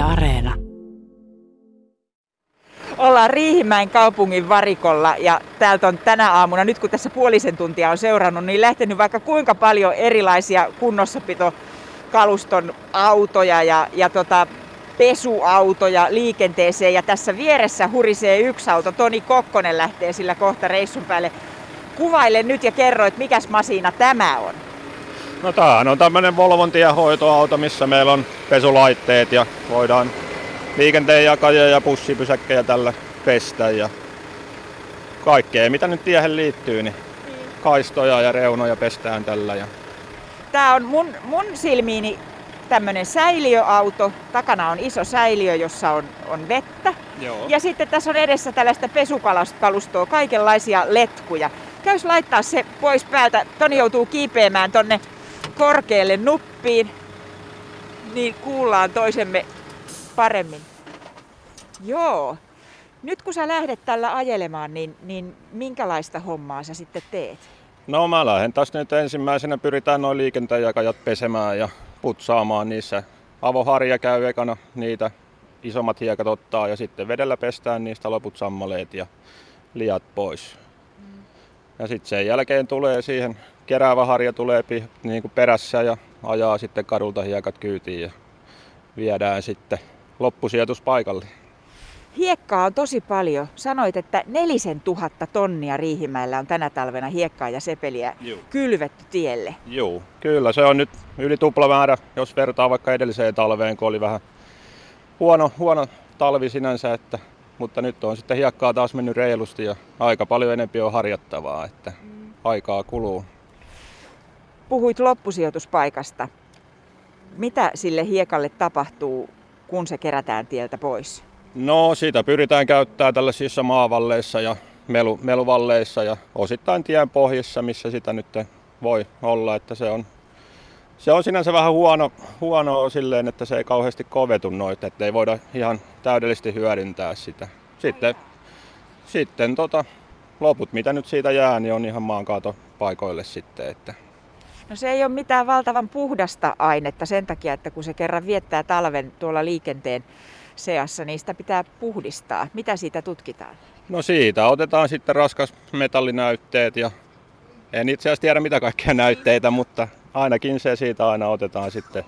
Areena. Ollaan Riihimäen kaupungin varikolla ja täältä on tänä aamuna, nyt kun tässä puolisen tuntia on seurannut, niin lähtenyt vaikka kuinka paljon erilaisia kunnossapitokaluston autoja ja, ja tota, pesuautoja liikenteeseen. Ja tässä vieressä hurisee yksi auto. Toni Kokkonen lähtee sillä kohta reissun päälle. Kuvaile nyt ja kerro, että mikäs masina tämä on. No tämähän on tämmöinen Volvon hoitoauto, missä meillä on pesulaitteet ja voidaan liikenteen jakajia ja pussipysäkkejä tällä pestä ja kaikkea mitä nyt tiehen liittyy, niin kaistoja ja reunoja pestään tällä. Ja... Tämä on mun, mun silmiini tämmöinen säiliöauto. Takana on iso säiliö, jossa on, on vettä. Joo. Ja sitten tässä on edessä tällaista pesukalastoa, kaikenlaisia letkuja. Käys laittaa se pois päältä. Toni joutuu kiipeämään tonne korkealle nuppiin, niin kuullaan toisemme paremmin. Joo. Nyt kun sä lähdet tällä ajelemaan, niin, niin minkälaista hommaa sä sitten teet? No mä lähden taas nyt ensimmäisenä, pyritään noin liikenteenjakajat pesemään ja putsaamaan niissä. Avoharja käy ekana niitä isommat hiekat ottaa ja sitten vedellä pestään niistä loput sammaleet ja liat pois. Mm. Ja sitten sen jälkeen tulee siihen, keräävä harja tulee niin kuin perässä ja ajaa sitten kadulta hiekat kyytiin ja viedään sitten loppusijoituspaikalle. Hiekkaa on tosi paljon. Sanoit, että nelisen tuhatta tonnia Riihimäellä on tänä talvena hiekkaa ja sepeliä Juu. kylvetty tielle. Joo, kyllä se on nyt yli tuplamäärä, jos vertaa vaikka edelliseen talveen, kun oli vähän huono, huono talvi sinänsä, että, mutta nyt on sitten hiekkaa taas mennyt reilusti ja aika paljon enempi on harjattavaa, että mm. aikaa kuluu. Puhuit loppusijoituspaikasta. Mitä sille hiekalle tapahtuu, kun se kerätään tieltä pois? No siitä pyritään käyttämään tällaisissa maavalleissa ja melu, meluvalleissa ja osittain tien pohjissa, missä sitä nyt voi olla, että se on se on sinänsä vähän huono, huono silleen, että se ei kauheasti kovetu noita, että ei voida ihan täydellisesti hyödyntää sitä. Sitten, sitten tota, loput, mitä nyt siitä jää, niin on ihan maankaatopaikoille sitten. Että. No se ei ole mitään valtavan puhdasta ainetta sen takia, että kun se kerran viettää talven tuolla liikenteen seassa, niin sitä pitää puhdistaa. Mitä siitä tutkitaan? No siitä otetaan sitten raskas metallinäytteet ja en itse asiassa tiedä mitä kaikkia näytteitä, mutta ainakin se siitä aina otetaan sitten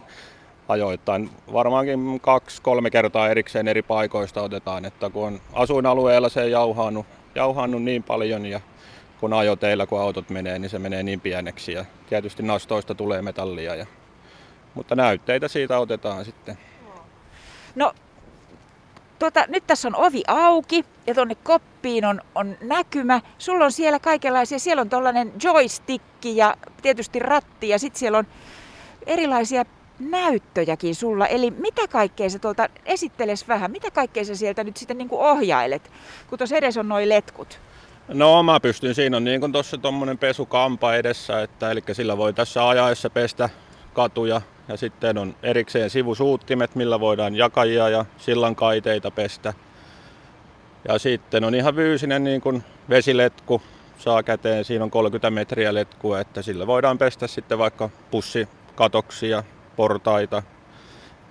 ajoittain. Varmaankin kaksi-kolme kertaa erikseen eri paikoista otetaan, että kun on asuinalueella se ei jauhannut, jauhannut niin paljon ja kun ajoteilla kun autot menee, niin se menee niin pieneksi ja tietysti nastoista tulee metallia. Ja, mutta näytteitä siitä otetaan sitten. No Tuota, nyt tässä on ovi auki ja tuonne koppiin on, on näkymä. Sulla on siellä kaikenlaisia, siellä on tuollainen joystick ja tietysti ratti ja sitten siellä on erilaisia näyttöjäkin sulla. Eli mitä kaikkea sä tuolta, esitteles vähän, mitä kaikkea sä sieltä nyt sitten niin ohjailet, kun tuossa edes on noin letkut? No mä pystyn, siinä on niin kuin tuossa tuommoinen pesukampa edessä, että eli sillä voi tässä ajaessa pestä katuja ja sitten on erikseen sivusuuttimet, millä voidaan jakajia ja sillan kaiteita pestä. Ja sitten on ihan fyysinen niin kuin vesiletku saa käteen. Siinä on 30 metriä letkua, että sillä voidaan pestä sitten vaikka pussikatoksia, portaita,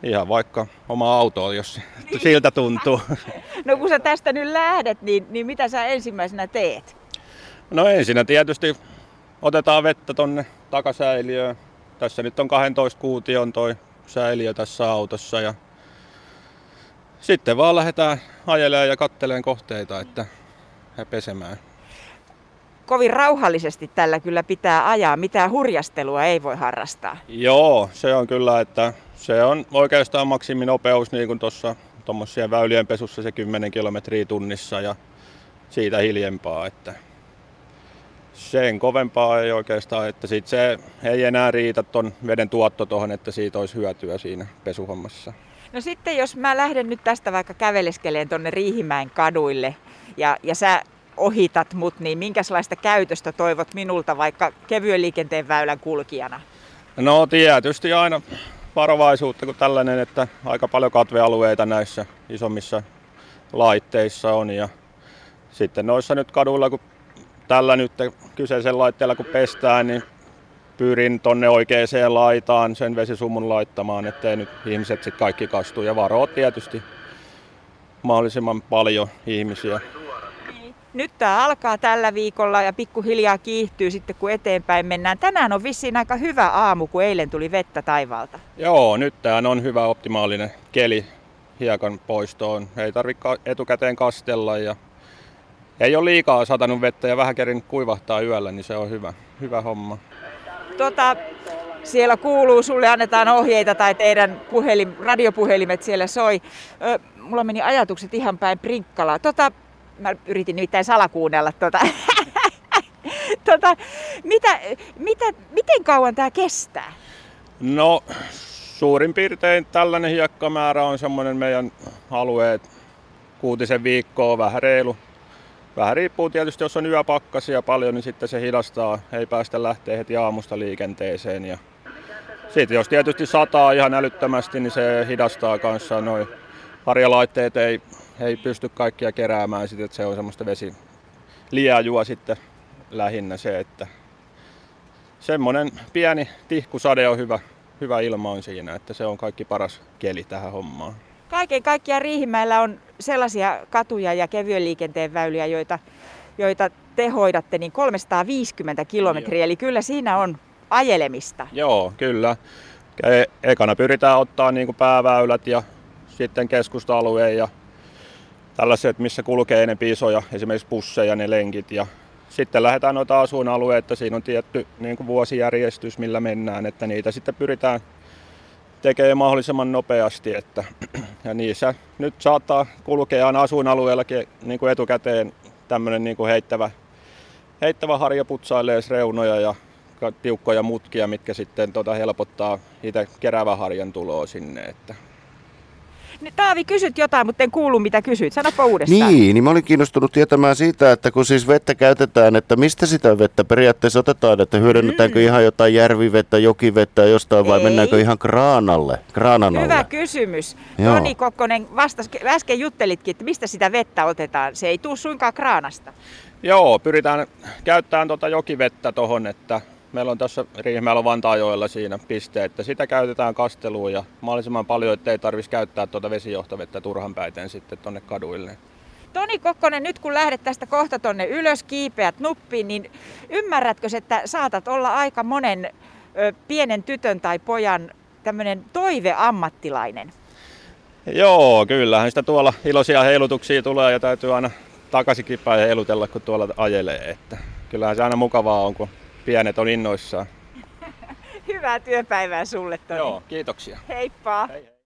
ihan vaikka oma auto, jos siltä tuntuu. No kun sä tästä nyt lähdet, niin, niin mitä sä ensimmäisenä teet? No ensinnä tietysti otetaan vettä tonne takasäiliöön, tässä nyt on 12 kuution toi säiliö tässä autossa ja sitten vaan lähdetään ajelemaan ja katteleen kohteita, että he pesemään. Kovin rauhallisesti tällä kyllä pitää ajaa, mitään hurjastelua ei voi harrastaa. Joo, se on kyllä, että se on oikeastaan maksiminopeus niin kuin tuossa tuommoisien väylien pesussa se 10 kilometriä tunnissa ja siitä hiljempaa, että sen kovempaa ei oikeastaan, että sit se ei enää riitä ton veden tuotto tuohon, että siitä olisi hyötyä siinä pesuhommassa. No sitten jos mä lähden nyt tästä vaikka käveleskeleen tonne Riihimäen kaduille ja, ja sä ohitat mut, niin minkälaista käytöstä toivot minulta vaikka kevyen liikenteen väylän kulkijana? No tietysti aina varovaisuutta kuin tällainen, että aika paljon katvealueita näissä isommissa laitteissa on ja sitten noissa nyt kaduilla, kun tällä nyt kyseisen laitteella kun pestään, niin pyrin tonne oikeaan laitaan sen vesisumun laittamaan, ettei nyt ihmiset sitten kaikki kastu. Ja varoo tietysti mahdollisimman paljon ihmisiä. Nyt tämä alkaa tällä viikolla ja pikkuhiljaa kiihtyy sitten kun eteenpäin mennään. Tänään on vissiin aika hyvä aamu, kun eilen tuli vettä taivaalta. Joo, nyt tämä on hyvä optimaalinen keli hiekan poistoon. Ei tarvitse etukäteen kastella ja ei ole liikaa satanut vettä ja vähän kerin kuivahtaa yöllä, niin se on hyvä, hyvä homma. Tota, siellä kuuluu, sulle annetaan ohjeita tai teidän puhelim, radiopuhelimet siellä soi. Ö, mulla meni ajatukset ihan päin prinkkalaa. Tota, mä yritin nimittäin salakuunnella tota. tota, mitä, mitä, miten kauan tämä kestää? No, suurin piirtein tällainen hiekkamäärä on semmoinen meidän alueet kuutisen viikkoa, vähän reilu. Vähän riippuu tietysti, jos on yöpakkasia paljon, niin sitten se hidastaa, ei päästä lähteä heti aamusta liikenteeseen. Ja sitten jos tietysti sataa ihan älyttömästi, niin se hidastaa kanssa. Noin harjalaitteet ei, ei pysty kaikkia keräämään, sitten, että se on semmoista vesi liajua sitten lähinnä se, että semmoinen pieni tihkusade on hyvä, hyvä ilma on siinä, että se on kaikki paras keli tähän hommaan. Kaiken kaikkiaan Riihimäellä on sellaisia katuja ja kevyen liikenteen väyliä, joita, joita te hoidatte, niin 350 kilometriä, eli kyllä siinä on ajelemista. Joo, kyllä. E- ekana pyritään ottaa niin kuin pääväylät ja sitten keskusta-alueen ja tällaiset, missä kulkee enemmän isoja, esimerkiksi busseja, ne lenkit. Ja sitten lähdetään noita asuinalueita, siinä on tietty niin kuin vuosijärjestys, millä mennään, että niitä sitten pyritään tekemään mahdollisimman nopeasti. Että, ja niissä nyt saattaa kulkea aina asuinalueellakin niin kuin etukäteen tämmöinen niin kuin heittävä, heittävä harja putsailee reunoja ja tiukkoja mutkia, mitkä sitten tota helpottaa itse kerävä harjan tuloa sinne. Että Taavi, kysyt jotain, mutta en kuulu mitä kysyt. Sanoppa uudestaan. Niin, niin mä olin kiinnostunut tietämään siitä, että kun siis vettä käytetään, että mistä sitä vettä periaatteessa otetaan, että hyödynnetäänkö mm. ihan jotain järvivettä, jokivettä jostain vai Ei. mennäänkö ihan kraanalle, kraanan alle? Hyvä kysymys. Joo. Toni Kokkonen vastas, äsken juttelitkin, että mistä sitä vettä otetaan. Se ei tule suinkaan kraanasta. Joo, pyritään käyttämään tuota jokivettä tuohon, että meillä on tässä Riihimäellä Vantaajoella siinä piste, että sitä käytetään kasteluun ja mahdollisimman paljon, ettei tarvitsisi käyttää tuota vesijohtovettä turhan päiten sitten tuonne kaduille. Toni Kokkonen, nyt kun lähdet tästä kohta tonne ylös, kiipeät nuppiin, niin ymmärrätkö, että saatat olla aika monen ö, pienen tytön tai pojan tämmöinen toiveammattilainen? Joo, kyllähän sitä tuolla iloisia heilutuksia tulee ja täytyy aina takaisinkin päin heilutella, kun tuolla ajelee. Että kyllähän se aina mukavaa on, kun pienet on innoissaan. Hyvää työpäivää sulle, Toni. Joo, kiitoksia. Heippa! Hei, hei.